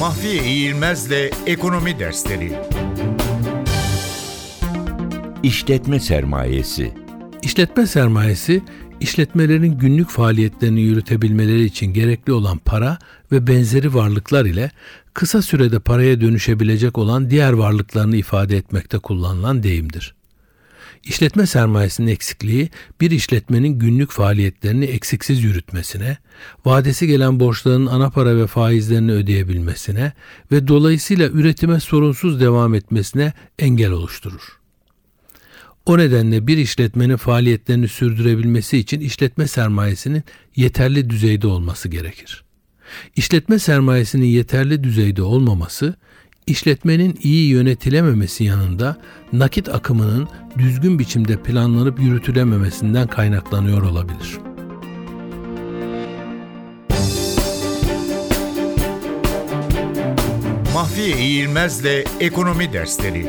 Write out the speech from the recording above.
Mahfiye İğilmez'le Ekonomi Dersleri İşletme sermayesi İşletme sermayesi, işletmelerin günlük faaliyetlerini yürütebilmeleri için gerekli olan para ve benzeri varlıklar ile kısa sürede paraya dönüşebilecek olan diğer varlıklarını ifade etmekte kullanılan deyimdir. İşletme sermayesinin eksikliği bir işletmenin günlük faaliyetlerini eksiksiz yürütmesine, vadesi gelen borçların ana para ve faizlerini ödeyebilmesine ve dolayısıyla üretime sorunsuz devam etmesine engel oluşturur. O nedenle bir işletmenin faaliyetlerini sürdürebilmesi için işletme sermayesinin yeterli düzeyde olması gerekir. İşletme sermayesinin yeterli düzeyde olmaması, işletmenin iyi yönetilememesi yanında nakit akımının düzgün biçimde planlanıp yürütülememesinden kaynaklanıyor olabilir. Mahfiye İğilmez'le Ekonomi Dersleri